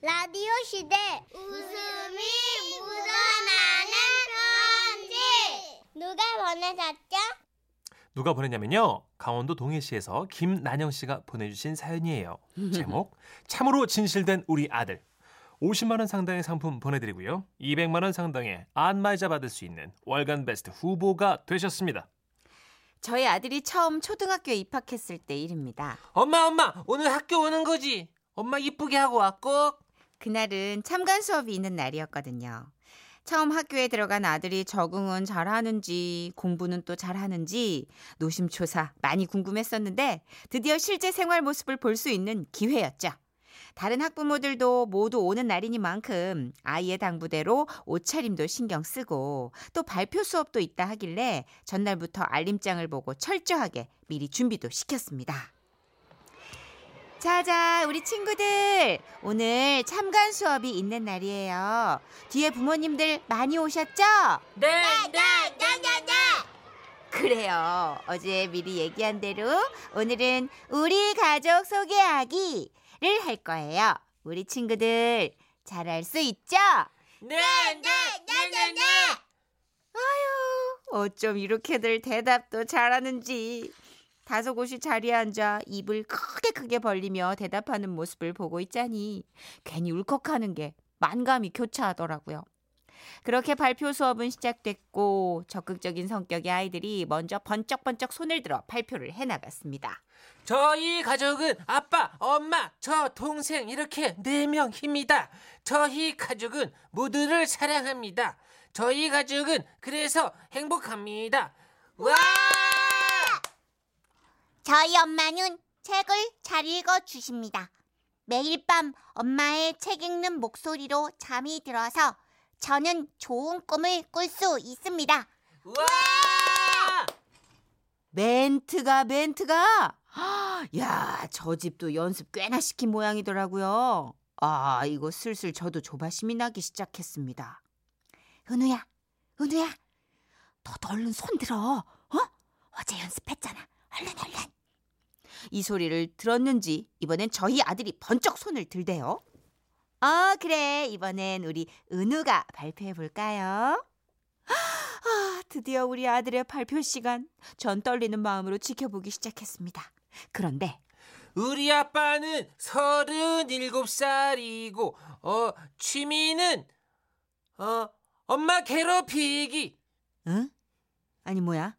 라디오 시대 웃음이 묻어나는 편지 누가 보내셨죠? 누가 보냈냐면요. 강원도 동해시에서 김난영 씨가 보내주신 사연이에요. 제목 참으로 진실된 우리 아들. 50만 원 상당의 상품 보내드리고요. 200만 원 상당의 안마의자 받을 수 있는 월간 베스트 후보가 되셨습니다. 저희 아들이 처음 초등학교에 입학했을 때 일입니다. 엄마 엄마 오늘 학교 오는 거지? 엄마 이쁘게 하고 왔고 그날은 참관 수업이 있는 날이었거든요. 처음 학교에 들어간 아들이 적응은 잘하는지 공부는 또 잘하는지 노심초사 많이 궁금했었는데 드디어 실제 생활 모습을 볼 수 있는 기회였죠. 다른 학부모들도 모두 오는 날이니만큼 아이의 당부대로 옷차림도 신경 쓰고 또 발표 수업도 있다 하길래 전날부터 알림장을 보고 철저하게 미리 준비도 시켰습니다. 자자, 우리 친구들. 오늘 참관 수업이 있는 날이에요. 뒤에 부모님들 많이 오셨죠? 네 네 네 네 네 그래요. 어제 미리 얘기한 대로 오늘은 우리 가족 소개하기를 할 거예요. 우리 친구들 잘할 수 있죠? 네 네 네 네네 어쩜 이렇게들 대답도 잘하는지. 다소곳이 자리에 앉아 입을 크게 크게 벌리며 대답하는 모습을 보고 있자니 괜히 울컥하는 게 만감이 교차하더라고요. 그렇게 발표 수업은 시작됐고 적극적인 성격의 아이들이 먼저 번쩍번쩍 손을 들어 발표를 해나갔습니다. 저희 가족은 아빠, 엄마, 저 동생 이렇게 네 명입니다. 저희 가족은 모두를 사랑합니다. 저희 가족은 그래서 행복합니다. 와! 저희 엄마는 책을 잘 읽어 주십니다. 매일 밤 엄마의 책 읽는 목소리로 잠이 들어서 저는 좋은 꿈을 꿀 수 있습니다. 와! 멘트가 멘트가 야, 저 집도 연습 꽤나 시킨 모양이더라고요. 아, 이거 슬슬 저도 조바심이 나기 시작했습니다. 은우야, 은우야, 너도 얼른 손 들어. 어? 어제 연습했잖아. 얼른 얼른. 이 소리를 들었는지 이번엔 저희 아들이 번쩍 손을 들대요. 아, 그래. 이번엔 우리 은우가 발표해 볼까요? 아, 드디어 우리 아들의 발표 시간. 전 떨리는 마음으로 지켜보기 시작했습니다. 그런데 우리 아빠는 서른일곱 살이고 어 취미는 어 엄마 괴롭히기. 응? 아니 뭐야?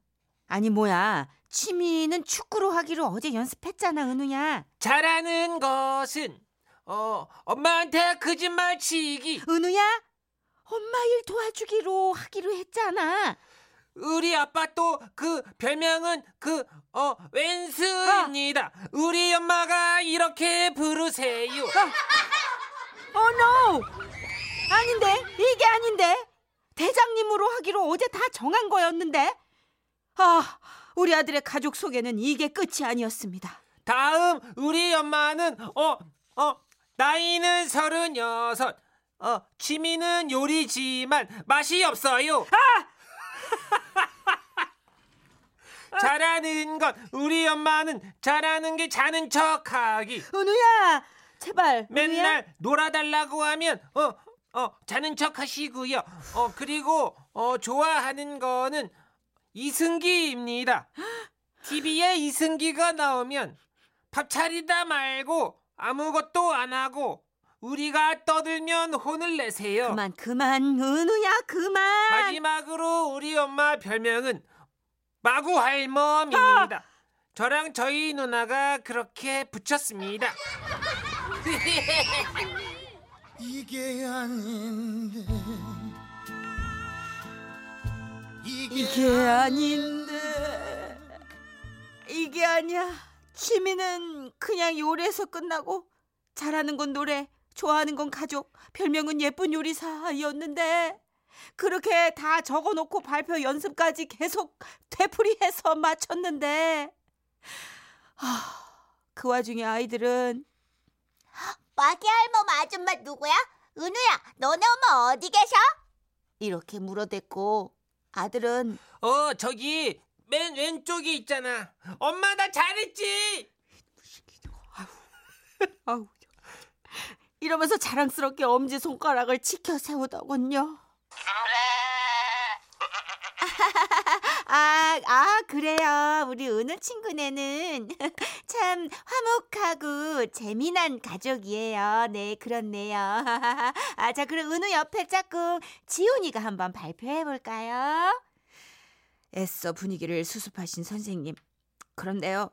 아니 뭐야? 취미는 축구로 하기로 어제 연습했잖아, 은우야. 잘하는 것은 어 엄마한테 거짓말 치기. 은우야? 엄마 일 도와주기로 하기로 했잖아. 우리 아빠 또 그 별명은 그어 웬스입니다. 우리 엄마가 이렇게 부르세요. 어, no! 아닌데, 이게 아닌데. 대장님으로 하기로 어제 다 정한 거였는데. 아, 우리 아들의 가족 소개는 이게 끝이 아니었습니다. 다음 우리 엄마는 어 어 나이는 서른여섯. 어 취미는 요리지만 맛이 없어요. 잘하는 것 우리 엄마는 잘하는 게 자는 척하기. 은우야, 제발. 은우야? 맨날 놀아달라고 하면 어 어, 자는 척 하시고요. 어, 그리고 어, 좋아하는 거는 이승기입니다. TV에 이승기가 나오면 밥 차리다 말고 아무것도 안 하고 우리가 떠들면 혼을 내세요. 그만, 그만, 은우야, 그만. 마지막으로 우리 엄마 별명은 마구 할멈입니다. 저랑 저희 누나가 그렇게 붙였습니다. 이게 아닌데 이게, 아닌데. 이게 아니야. 취미는 그냥 요리에서 끝나고 잘하는 건 노래, 좋아하는 건 가족, 별명은 예쁜 요리사였는데 그렇게 다 적어놓고 발표 연습까지 계속 되풀이해서 마쳤는데 아, 그 와중에 아이들은 마기 할멈 아줌마 누구야? 은우야, 너네 엄마 어디 계셔? 이렇게 물어댔고 아들은 어 저기 맨 왼쪽에 있잖아. 엄마 나 잘했지. 아우 이러면서 자랑스럽게 엄지 손가락을 치켜 세우더군요. 아, 아, 그래요. 우리 은우 친구네는 참 화목하고 재미난 가족이에요. 네, 그렇네요. 아, 자, 그럼 은우 옆에 짝꿍 지훈이가 한번 발표해 볼까요? 애써 분위기를 수습하신 선생님. 그런데요.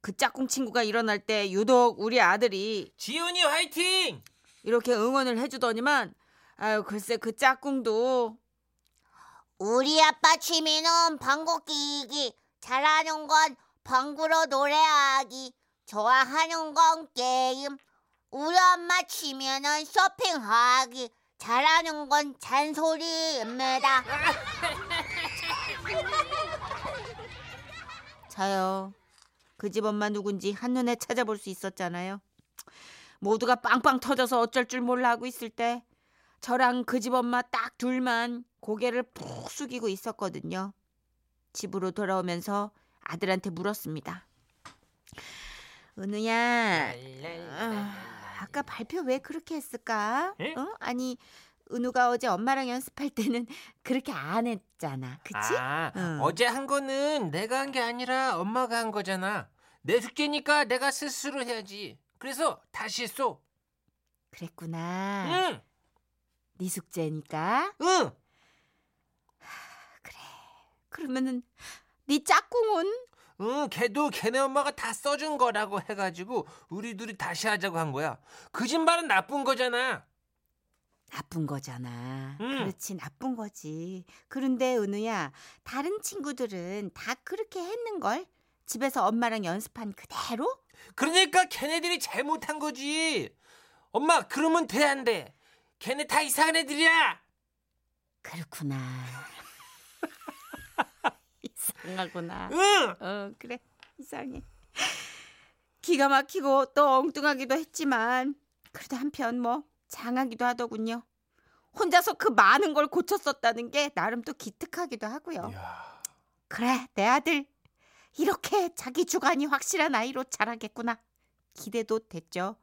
그 짝꿍 친구가 일어날 때 유독 우리 아들이 지훈이 화이팅! 이렇게 응원을 해주더니만 아유 글쎄 그 짝꿍도 우리 아빠 취미는 방구 끼기, 잘하는 건 방구로 노래하기, 좋아하는 건 게임. 우리 엄마 취미는 쇼핑하기, 잘하는 건 잔소리입니다. 저요. 그 집 엄마 누군지 한눈에 찾아볼 수 있었잖아요. 모두가 빵빵 터져서 어쩔 줄 몰라 하고 있을 때 저랑 그 집 엄마 딱 둘만 고개를 푹 숙이고 있었거든요 집으로 돌아오면서 아들한테 물었습니다 은우야 아, 아까 발표 왜 그렇게 했을까? 예? 어? 아니 은우가 어제 엄마랑 연습할 때는 그렇게 안 했잖아. 그치? 아, 응. 어제 한 거는 내가 한 게 아니라 엄마가 한 거잖아. 내 숙제니까 내가 스스로 해야지. 그래서 다시 써. 그랬구나. 응, 네 숙제니까. 응. 그러면은 네 짝꿍은 응, 걔도 걔네 엄마가 다 써준 거라고 해가지고 우리 둘이 다시 하자고 한 거야. 그 거짓말은 나쁜 거잖아. 나쁜 거잖아. 응. 그렇지 나쁜 거지. 그런데 은우야 다른 친구들은 다 그렇게 했는 걸. 집에서 엄마랑 연습한 그대로? 그러니까 걔네들이 잘못한 거지. 엄마, 그러면 돼, 안 돼? 걔네 다 이상한 애들이야. 그렇구나. 이상하구나. 응. 어 그래. 이상해. 기가 막히고 또 엉뚱하기도 했지만 그래도 한편 뭐 장하기도 하더군요. 혼자서 그 많은 걸 고쳤었다는 게 나름 또 기특하기도 하고요. 이야. 그래 내 아들. 이렇게 자기 주관이 확실한 아이로 자라겠구나. 기대도 됐죠.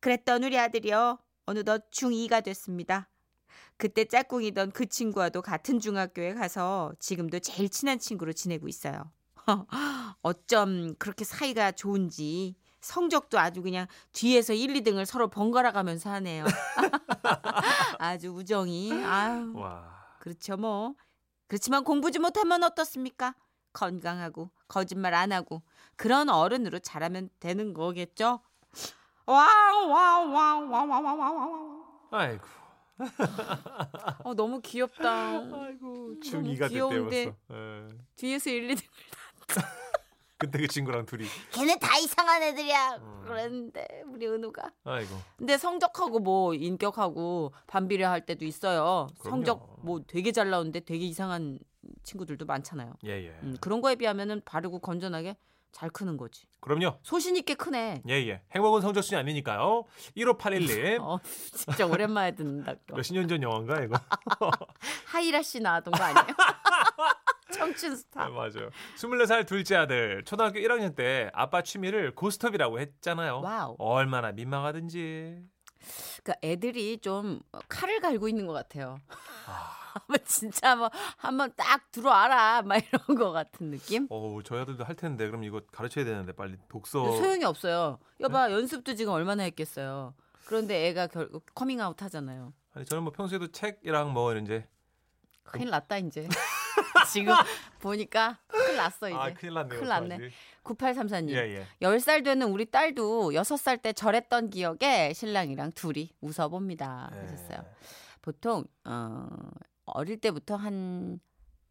그랬던 우리 아들이요. 어느덧 중2가 됐습니다 그때 짝꿍이던 그 친구와도 같은 중학교에 가서 지금도 제일 친한 친구로 지내고 있어요. 어쩜 그렇게 사이가 좋은지 성적도 아주 그냥 뒤에서 1, 2등을 서로 번갈아 가면서 하네요. 아주 우정이. 아유, 와. 그렇죠 뭐. 그렇지만 공부 좀 못하면 어떻습니까? 건강하고 거짓말 안 하고 그런 어른으로 자라면 되는 거겠죠? wow wow wow wow wow wow wow 아이고. 어, 너무 귀엽다. 아이고. 너무 중2가 됐대 귀여운데. 벌써. 예. 뒤에서 1, 2등 그때 그 친구랑 둘이. 걔네 다 이상한 애들이야. 음. 그랬는데 우리 은우가. 아이고. 근데 성적하고 뭐 인격하고 반비례 할 때도 있어요. 그럼요. 성적 뭐 되게 잘 나오는데 되게 이상한 친구들도 많잖아요. 예, 예. 음, 그런 거에 비하면은 바르고 건전하게 잘 크는 거지. 그럼요. 소신 있게 크네. 예, 예. 행복은 성적순이 아니니까요. 1581님. 어, 진짜 오랜만에 듣는다. 또. 몇십 년 전 영화인가 이거? 하이라 씨 나왔던 거 아니에요? 청춘 아, 스타. 맞아요. 24살 둘째 아들 초등학교 1학년 때 아빠 취미를 고스톱이라고 했잖아요. wow. 얼마나 민망하든지. 그러니까 애들이 좀 칼을 갈고 있는 것 같아요. 아, 진짜 뭐 한번 딱 들어와라 막 이런 것 같은 느낌? 어우, 저희 아들도 할 텐데 그럼 이거 가르쳐야 되는데 빨리 독서. 소용이 없어요. 여봐 연습도 지금 얼마나 했겠어요. 그런데 애가 결국 커밍아웃 하잖아요. 아니 저는 뭐 평소에도 책이랑 뭐 이제 큰일 났다 이제. 지금 보니까 큰일 났어 이제. 아 큰일 났네요. 큰일 났네. 어떡하지? 9834님. 예, 예. 10살 되는 우리 딸도 6살 때 절했던 기억에 신랑이랑 둘이 웃어봅니다. 예. 하셨어요. 보통 어, 어릴 때부터 한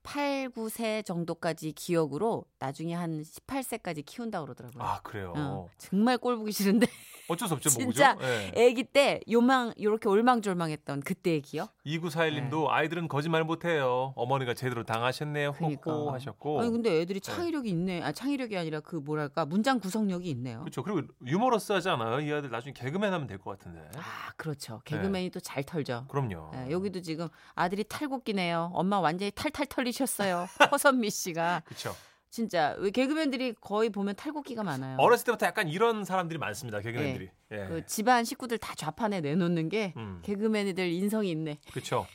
8, 9세 정도까지 기억으로 나중에 한 18세까지 키운다고 그러더라고요. 아 그래요. 어, 정말 꼴 보기 싫은데 어쩔 수 없죠, 뭐 진짜? 예. 아기 때 요망 요렇게 올망졸망했던 그때의 기억? 2941님도 아이들은 거짓말 못해요. 어머니가 제대로 당하셨네요. 그러니까. 호호 하셨고. 아니 근데 애들이 창의력이 있네. 아 창의력이 아니라 그 뭐랄까 문장 구성력이 있네요. 그렇죠. 그리고 유머러스 하지 않아요? 이 아들 나중에 개그맨 하면 될 것 같은데. 아 그렇죠. 개그맨이 또 잘 털죠. 그럼요. 예, 여기도 지금 아들이 탈곡기네요. 엄마 완전히 탈탈 털리셨어요. 허선미 씨가 그렇죠. 진짜 왜 개그맨들이 거의 보면 탈곡기가 많아요. 어렸을 때부터 약간 이런 사람들이 많습니다. 개그맨들이. 예. 그 집안 식구들 다 좌판에 내놓는 게 음. 개그맨들 인성이 있네. 그렇죠.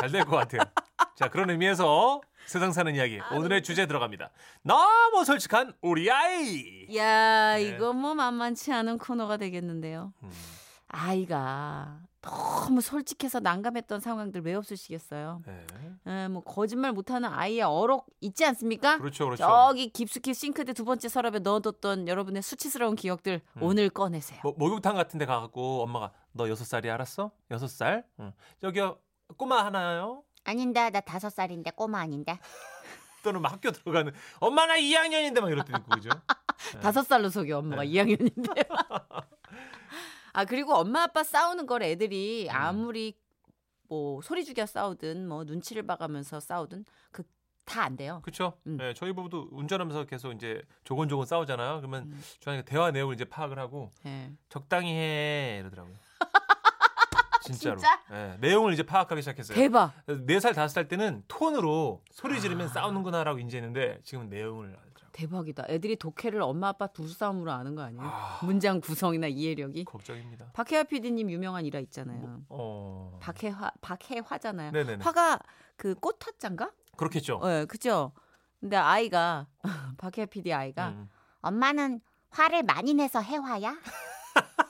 잘 될 것 같아요. 자, 그런 의미에서 세상 사는 이야기 오늘의 주제 들어갑니다. 너무 솔직한 우리 아이. 야 네. 이거 뭐 만만치 않은 코너가 되겠는데요. 음, 아이가 너무 솔직해서 난감했던 상황들 왜 없으시겠어요? 네. 에, 뭐 거짓말 못하는 아이의 어록 있지 않습니까? 그렇죠, 그렇죠. 저기 깊숙이 싱크대 두 번째 서랍에 넣어뒀던 여러분의 수치스러운 기억들 음. 오늘 꺼내세요. 뭐, 목욕탕 같은 데 가갖고 엄마가 너 여섯 살이 알았어? 여섯 살? 응. 저기요 꼬마 하나요? 아닌데 나 다섯 살인데 꼬마 아닌데. 또는 막 학교 들어가는 엄마 나 2학년인데 막 이럴 때 있고 그죠? 네. 다섯 살로 속여 엄마가 네. 2학년인데. 아 그리고 엄마 아빠 싸우는 걸 애들이 음. 아무리 뭐 소리 죽여 싸우든 뭐 눈치를 봐가면서 싸우든 그 다안 돼요. 그렇죠. 음. 네, 저희 부부도 운전하면서 계속 이제 조곤조곤 싸우잖아요. 그러면 음. 중간에 대화 내용을 이제 파악을 하고 예. 적당히 해 이러더라고요. 진짜로. 진짜? 네, 내용을 이제 파악하기 시작했어요. 대박. 네살 다섯 살 때는 톤으로 소리 지르면 아. 싸우는구나라고 인지했는데 지금은 내용을. 대박이다. 애들이 독해를 엄마 아빠 두 싸움으로 아는 거 아니에요? 아, 문장 구성이나 이해력이. 걱정입니다. 박혜화 PD님 유명한 일화 있잖아요. 어. 박혜화 박혜화잖아요. 네네네. 화가 그 꽃화자인가? 그렇겠죠. 예, 그죠. 근데 아이가 박혜화 PD 아이가 음. 엄마는 화를 많이 내서 해화야?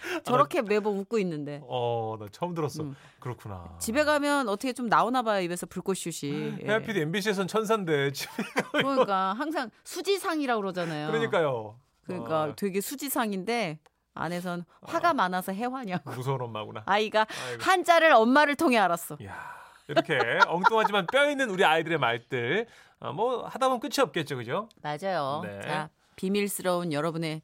저렇게 매번 웃고 있는데 어, 나 처음 들었어. 음. 그렇구나. 집에 가면 어떻게 좀 나오나 봐요 입에서 불꽃슛이. 예. 헤어피디 MBC에선 천사인데 집에 그러니까 항상 수지상이라고 그러잖아요. 그러니까요. 그러니까 아, 되게 수지상인데 안에선 화가 많아서 해화냐고. 무서운 엄마구나. 아이가 아이고. 한자를 엄마를 통해 알았어. 이야, 이렇게 엉뚱하지만 뼈 있는 우리 아이들의 말들 어, 뭐 하다 보면 끝이 없겠죠, 그죠? 맞아요. 네. 자 비밀스러운 여러분의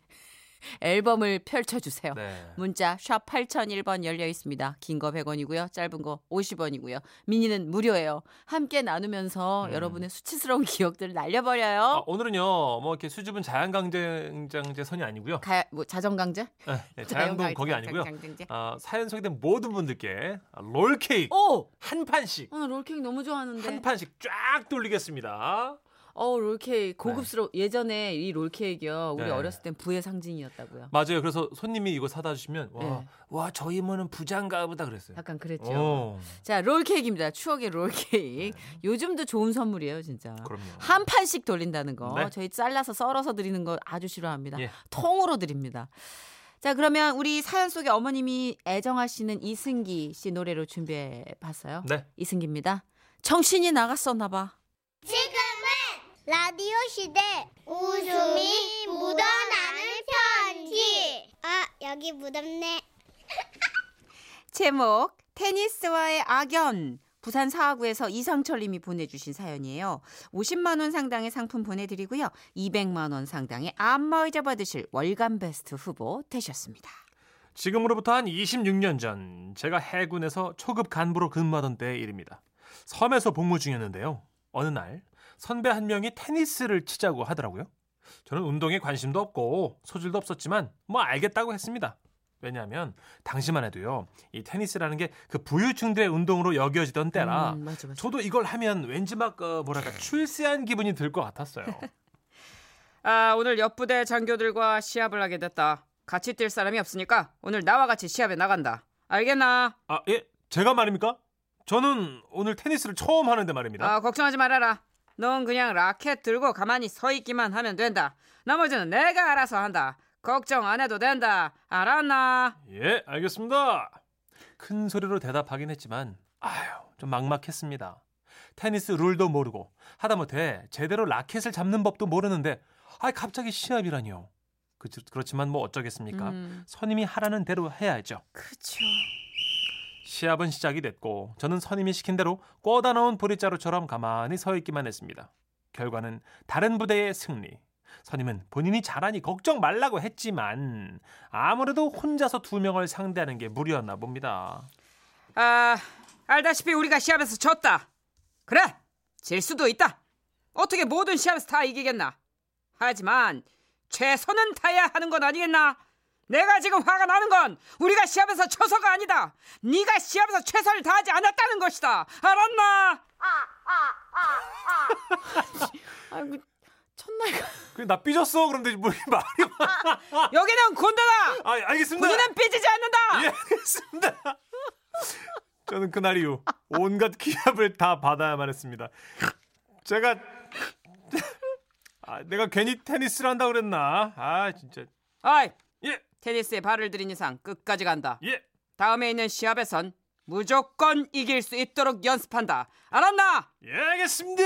앨범을 펼쳐주세요. 네. 문자 샵 8001번 열려 있습니다. 긴 거 100원이고요. 짧은 거 50원이고요. 미니는 무료예요. 함께 나누면서 음. 여러분의 수치스러운 기억들을 날려버려요. 아, 오늘은요, 뭐 이렇게 수줍은 자연강장제 선이 아니고요. 가, 뭐 자전강제? 네, 네, 자연동 거기 아니고요. 아, 사연 소개된 모든 분들께 롤 케이크 오! 한 판씩 오늘 롤케이크 너무 좋아하는데. 한 판씩 쫙 돌리겠습니다. 어 롤케이크 고급스러워. 예전에 이 롤케이크요. 우리 네. 어렸을 땐 부의 상징이었다고요. 맞아요. 그래서 손님이 이거 사다 주시면 와, 네. 와 저희 이모는 부장가 보다 그랬어요. 약간 그랬죠. 오, 자 롤케이크입니다. 추억의 롤케이크. 네. 요즘도 좋은 선물이에요, 진짜. 그럼요. 한 판씩 돌린다는 거. 네. 저희 잘라서 썰어서 드리는 거 아주 싫어합니다. 예. 통으로 드립니다. 자, 그러면 우리 사연 속에 어머님이 애정하시는 이승기 씨 노래로 준비해 봤어요. 네. 이승기입니다. 정신이 나갔었나 봐. 지금은 라디오 시대 웃음이 묻어나는 편지. 아, 여기 묻었네. 제목 테니스와의 악연. 부산 사하구에서 이상철 님이 보내주신 사연이에요. 50만 원 상당의 상품 보내드리고요. 200만 원 상당의 안마의자 받으실 월간 베스트 후보 되셨습니다. 지금으로부터 한 26년 전 제가 해군에서 초급 간부로 근무하던 때의 일입니다. 섬에서 복무 중이었는데요. 어느 날 선배 한 명이 테니스를 치자고 하더라고요. 저는 운동에 관심도 없고 소질도 없었지만 뭐 알겠다고 했습니다. 왜냐하면 당시만 해도요. 이 테니스라는 게 그 부유층들의 운동으로 여겨지던 때라 음, 맞아, 맞아. 저도 이걸 하면 왠지 막 어, 뭐랄까 출세한 기분이 들 것 같았어요. 아, 오늘 옆부대 장교들과 시합을 하게 됐다. 같이 뛸 사람이 없으니까 오늘 나와 같이 시합에 나간다. 알겠나? 아, 예? 제가 말입니까? 저는 오늘 테니스를 처음 하는데 말입니다. 아, 걱정하지 말아라. 넌 그냥 라켓 들고 가만히 서 있기만 하면 된다. 나머지는 내가 알아서 한다. 걱정 안 해도 된다. 알았나? 예, 알겠습니다. 큰 소리로 대답하긴 했지만 아유, 좀 막막했습니다. 테니스 룰도 모르고 하다못해 제대로 라켓을 잡는 법도 모르는데 아, 갑자기 시합이라니요. 그, 그렇지만 뭐 어쩌겠습니까? 음, 선임이 하라는 대로 해야죠. 그쵸. 시합은 시작이 됐고 저는 선임이 시킨 대로 꽂아 넣은 보리자루처럼 가만히 서 있기만 했습니다. 결과는 다른 부대의 승리. 선임은 본인이 잘하니 걱정 말라고 했지만 아무래도 혼자서 두 명을 상대하는 게 무리였나 봅니다. 아, 알다시피 우리가 시합에서 졌다. 그래, 질 수도 있다. 어떻게 모든 시합에서 다 이기겠나? 하지만 최선은 다해야 하는 건 아니겠나? 내가 지금 화가 나는 건 우리가 시합에서 져서가 아니다. 네가 시합에서 최선을 다하지 않았다는 것이다. 알았나? 아이고, 그나 삐졌어. 그런데 뭐 말이 많아. 여기는 군대다. 아, 알겠습니다. 군인은 삐지지 않는다. 예, 알겠습니다. 저는 그날 이후 온갖 기합을 다 받아야만 했습니다. 제가 아, 내가 괜히 테니스를 한다 그랬나? 아, 진짜. 아이, 예, 테니스에 발을 들인 이상 끝까지 간다. 예. 다음에 있는 시합에선 무조건 이길 수 있도록 연습한다. 알았나? 예, 알겠습니다.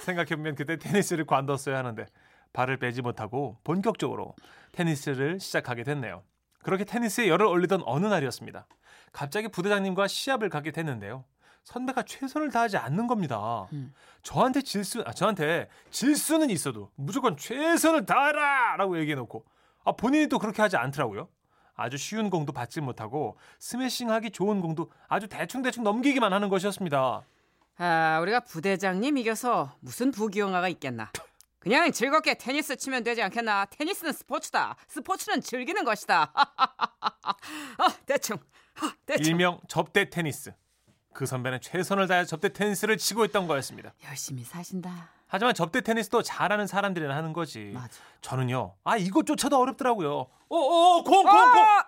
생각해보면 그때 테니스를 관뒀어야 하는데 발을 빼지 못하고 본격적으로 테니스를 시작하게 됐네요. 그렇게 테니스에 열을 올리던 어느 날이었습니다. 갑자기 부대장님과 시합을 가게 됐는데요. 선배가 최선을 다하지 않는 겁니다. 음. 저한테 질수, 아, 저한테 질수는 있어도 무조건 최선을 다하라라고 얘기해 놓고 아, 본인이 또 그렇게 하지 않더라고요. 아주 쉬운 공도 받지 못하고 스매싱하기 좋은 공도 아주 대충대충 넘기기만 하는 것이었습니다. 아, 우리가 부대장님 이겨서 무슨 부귀영화가 있겠나? 그냥 즐겁게 테니스 치면 되지 않겠나? 테니스는 스포츠다. 스포츠는 즐기는 것이다. 아, 대충. 아, 대충. 일명 접대 테니스. 그 선배는 최선을 다해 접대 테니스를 치고 있던 거였습니다. 열심히 사신다. 하지만 접대 테니스도 잘하는 사람들이나 하는 거지. 맞아. 저는요, 아 이것조차도 어렵더라고요. 어어 공, 공, 공. 아!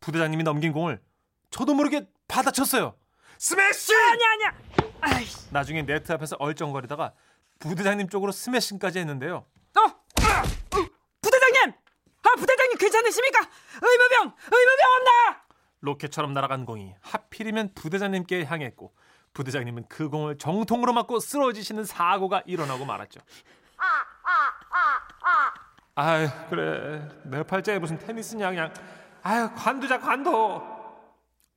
부대장님이 넘긴 공을 저도 모르게 받아쳤어요. 스매싱! 아니야, 아니야. 아이, 나중에 네트 앞에서 얼쩡거리다가 부대장님 쪽으로 스매싱까지 했는데요. 어, 아, 어, 부대장님. 아, 부대장님 괜찮으십니까? 의무병, 의무병 없나? 로켓처럼 날아간 공이 하필이면 부대장님께 향했고 부대장님은 그 공을 정통으로 맞고 쓰러지시는 사고가 일어나고 말았죠. 아유 그래. 내 팔자에 무슨 테니스냐 그냥. 아유 관두자 관둬.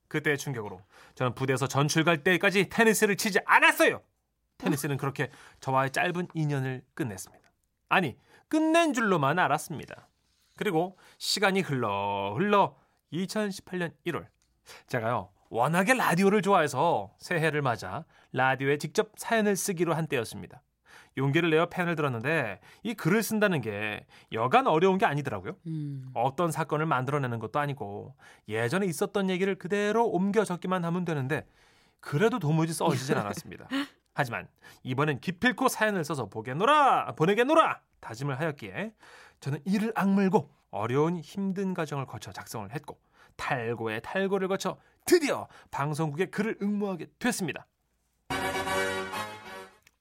그때의 충격으로 저는 부대에서 전출 갈 때까지 테니스를 치지 않았어요. 테니스는 그렇게 저와의 짧은 인연을 끝냈습니다. 아니 끝낸 줄로만 알았습니다. 그리고 시간이 흘러 흘러 2018년 1월. 제가요 워낙에 라디오를 좋아해서 새해를 맞아 라디오에 직접 사연을 쓰기로 한 때였습니다 용기를 내어 펜을 들었는데 이 글을 쓴다는 게 여간 어려운 게 아니더라고요. 음. 어떤 사건을 만들어내는 것도 아니고 예전에 있었던 얘기를 그대로 옮겨 적기만 하면 되는데 그래도 도무지 써지진 않았습니다. 하지만 이번엔 기필코 사연을 써서 보게노라 보내게노라 다짐을 하였기에 저는 이를 악물고 어려운 힘든 과정을 거쳐 작성을 했고 탈고에 탈고를 거쳐 드디어 방송국에 글을 응모하게 됐습니다.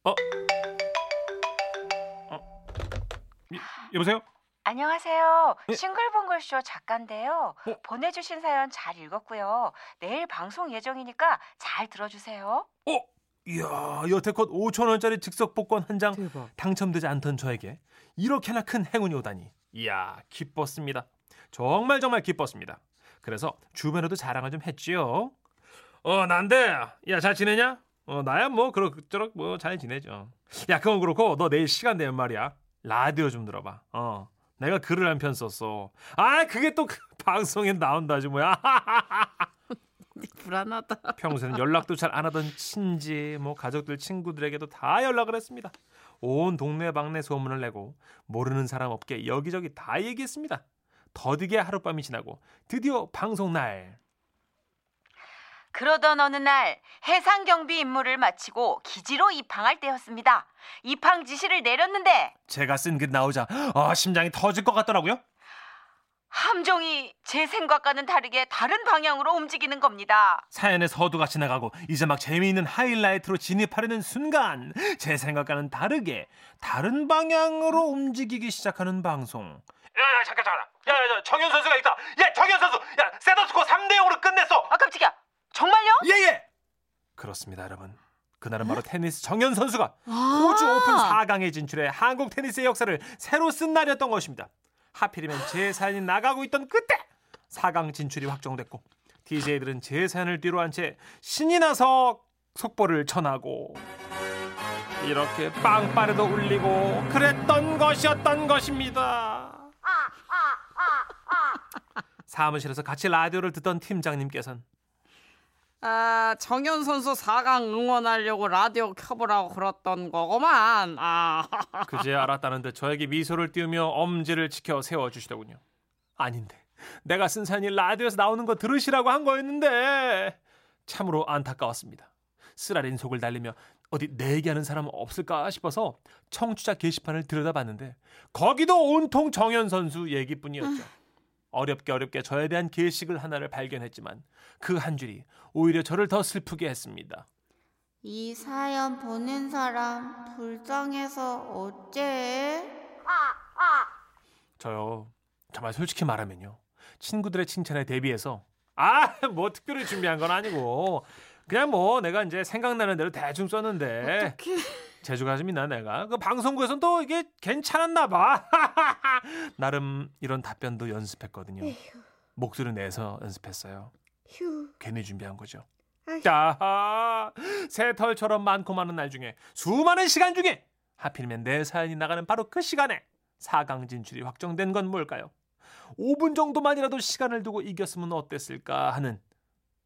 어? 어? 이- 여보세요? 안녕하세요. 예. 싱글벙글쇼 작가인데요. 어? 보내주신 사연 잘 읽었고요. 내일 방송 예정이니까 잘 들어주세요. 어? 이야 여태껏 5천 원짜리 즉석 복권 한 장. 당첨되지 않던 저에게 이렇게나 큰 행운이 오다니 이야 기뻤습니다. 정말 정말 기뻤습니다. 그래서 주변에도 자랑을 좀 했지요. 어 난데 야 잘 지내냐? 어 나야 뭐 그럭저럭 뭐 잘 지내죠. 야 그건 그렇고 너 내일 시간 되면 말이야 라디오 좀 들어봐. 어 내가 글을 한 편 썼어. 아 그게 또그 방송에 나온다지 뭐야. 불안하다. 평소에는 연락도 잘 안 하던 친지, 뭐 가족들, 친구들에게도 다 연락을 했습니다. 온 동네방네 소문을 내고 모르는 사람 없게 여기저기 다 얘기했습니다. 더디게 하룻밤이 지나고 드디어 방송 날. 그러던 어느 날 해상 경비 임무를 마치고 기지로 입항할 때였습니다. 입항 지시를 내렸는데 제가 쓴 글 나오자 아, 심장이 터질 것 같더라고요. 함정이 제 생각과는 다르게 다른 방향으로 움직이는 겁니다. 사연의 서두가 지나가고 이제 막 재미있는 하이라이트로 진입하려는 순간 제 생각과는 다르게 다른 방향으로 움직이기 시작하는 방송. 야야 잠깐 잠깐. 야야 정현 선수가 있다. 야 정현 선수. 야 세더스코 3대 0으로 끝냈어. 아 깜짝이야. 정말요? 예예. 그렇습니다, 여러분. 그날은 바로 테니스 정현 선수가 호주 오픈 4강에 진출해 한국 테니스의 역사를 새로 쓴 날이었던 것입니다. 하필이면 제 사연이 나가고 있던 그때 4강 진출이 확정됐고 DJ들은 제 사연을 뒤로 한 채 신이 나서 속보를 전하고 이렇게 빵빠레도 울리고 그랬던 것이었던 것입니다. 사무실에서 같이 라디오를 듣던 팀장님께서는 아, 정현 선수 4강 응원하려고 라디오 켜보라고 그랬던 거구만. 아, 그제 알았다는데 저에게 미소를 띄우며 엄지를 지켜 세워주시더군요. 아닌데 내가 쓴 사연이 라디오에서 나오는 거 들으시라고 한 거였는데 참으로 안타까웠습니다. 쓰라린 속을 달리며 어디 내 얘기하는 사람 없을까 싶어서 청취자 게시판을 들여다봤는데 거기도 온통 정현 선수 얘기뿐이었죠. 어렵게 어렵게 저에 대한 게시글 하나를 발견했지만 그 한 줄이 오히려 저를 더 슬프게 했습니다. 이 사연 보낸 사람 불쌍해서 어째? 저요 정말 솔직히 말하면요 친구들의 칭찬에 대비해서 아 뭐 특별히 준비한 건 아니고 그냥 뭐 내가 이제 생각나는 대로 대충 썼는데 재주가 좀 있나 내가. 그 방송국에선 또 이게 괜찮았나 봐. 나름 이런 답변도 연습했거든요. 목소리 내서 연습했어요. 괜히 준비한 거죠. 자 새털처럼 많고 많은 날 중에 수많은 시간 중에 하필이면 내 사연이 나가는 바로 그 시간에 4강 진출이 확정된 건 뭘까요? 5분 정도만이라도 시간을 두고 이겼으면 어땠을까 하는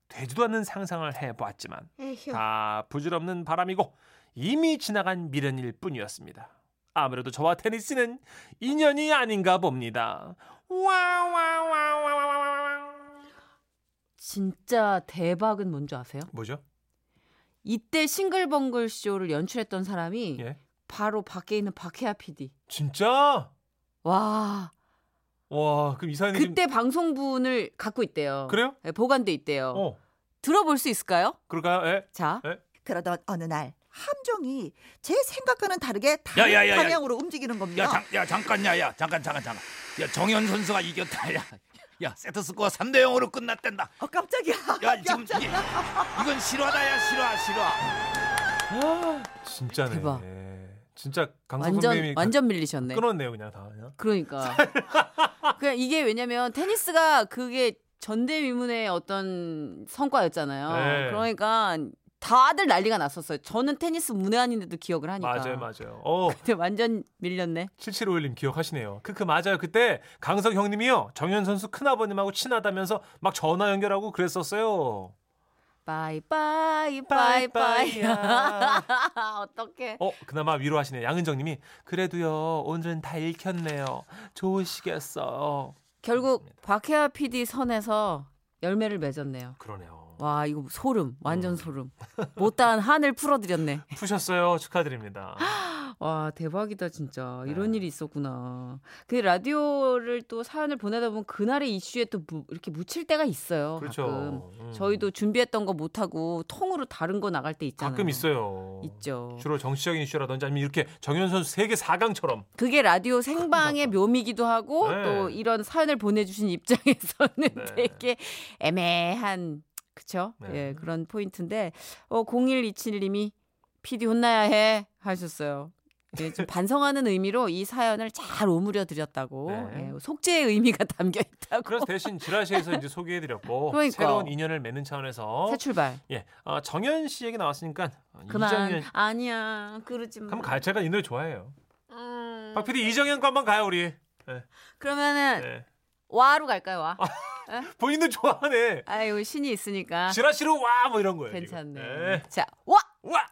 되지도 않는 상상을 해보았지만 다 부질없는 바람이고 이미 지나간 미련일 뿐이었습니다. 아무래도 저와 테니스는 인연이 아닌가 봅니다. 와와와와와와 진짜 대박은 뭔지 아세요? 뭐죠? 이때 싱글벙글 쇼를 연출했던 사람이 예. 바로 밖에 있는 박혜아 PD. 진짜? 와, 와 그럼 이 사연이 그때 방송분을 갖고 있대요. 그래요? 네, 보관돼 있대요. 지금 어 들어볼 수 있을까요? 그럴까요? 예. 자, 그러던 어느 날 함정이 제 생각과는 다르게 야, 다른 야, 야, 야. 방향으로 움직이는 겁니다. 야, 잠, 야 잠깐 야야 잠깐 잠깐 잠깐 야 정현 선수가 이겼다 야, 야 세트 스코어 3대 0으로 끝났댄다 어, 깜짝이야. 야 지금 이게, 이건 실화다 야 실화 실화 진짜네. 대박. 진짜 강성 완전 선배님이 완전 밀리셨네. 끊었네요 그냥 다. 그냥. 그러니까. 그냥 이게 왜냐면 테니스가 그게 전대미문의 어떤 성과였잖아요. 네. 그러니까 다들 난리가 났었어요. 저는 테니스 문외한인데도 기억을 하니까. 맞아요, 맞아요. 어, 근데 완전 밀렸네. 7751님 기억하시네요. 크크 맞아요. 그때 강석 형님이요. 정현 선수 큰아버님하고 친하다면서 막 전화 연결하고 그랬었어요. 바이바이 바이바이. 빠이 빠이야. 어떡해. 어, 그나마 위로하시네요. 양은정 님이 그래도요. 오늘은 다 읽혔네요. 좋으시겠어요. 결국 박혜아 PD 손에서 열매를 맺었네요. 그러네요. 와 이거 소름 완전 음. 소름 못다한 한을 풀어드렸네 푸셨어요. 축하드립니다. 와 대박이다 진짜 이런 네. 일이 있었구나 그 라디오를 또 사연을 보내다 보면 그날의 이슈에 또 무- 이렇게 묻힐 때가 있어요 그렇죠. 가끔 음. 저희도 준비했던 거 못하고 통으로 다른 거 나갈 때 있잖아요 가끔 있어요. 있죠 주로 정치적인 이슈라든지 아니면 이렇게 정현 선수 세계 4강처럼 그게 라디오 생방의 묘미기도 하고 네. 또 이런 사연을 보내주신 입장에서는 네. 되게 애매한 그쵸? 네. 예 그런 포인트인데 어 0127님이 PD 혼나야 해 하셨어요. 예, 좀 반성하는 의미로 이 사연을 잘 오므려 드렸다고 네. 예, 속죄의 의미가 담겨 있다고 그래서 대신 지라시에서 이제 소개해드렸고 그러니까. 새로운 인연을 맺는 차원에서 새 출발 예 어, 정현 씨 얘기 나왔으니까 어, 그만 이정현 아니야 그러지 마 한번 가 제가 이 노래 좋아해요. 음, 박 PD 이정현 거 한번 가요 우리. 그러면은 네. 와로 갈까요 와 본인도 좋아하네. 아이고 신이 있으니까 지라시로 와 뭐 이런 거예요. 괜찮네 네. 자 와! 와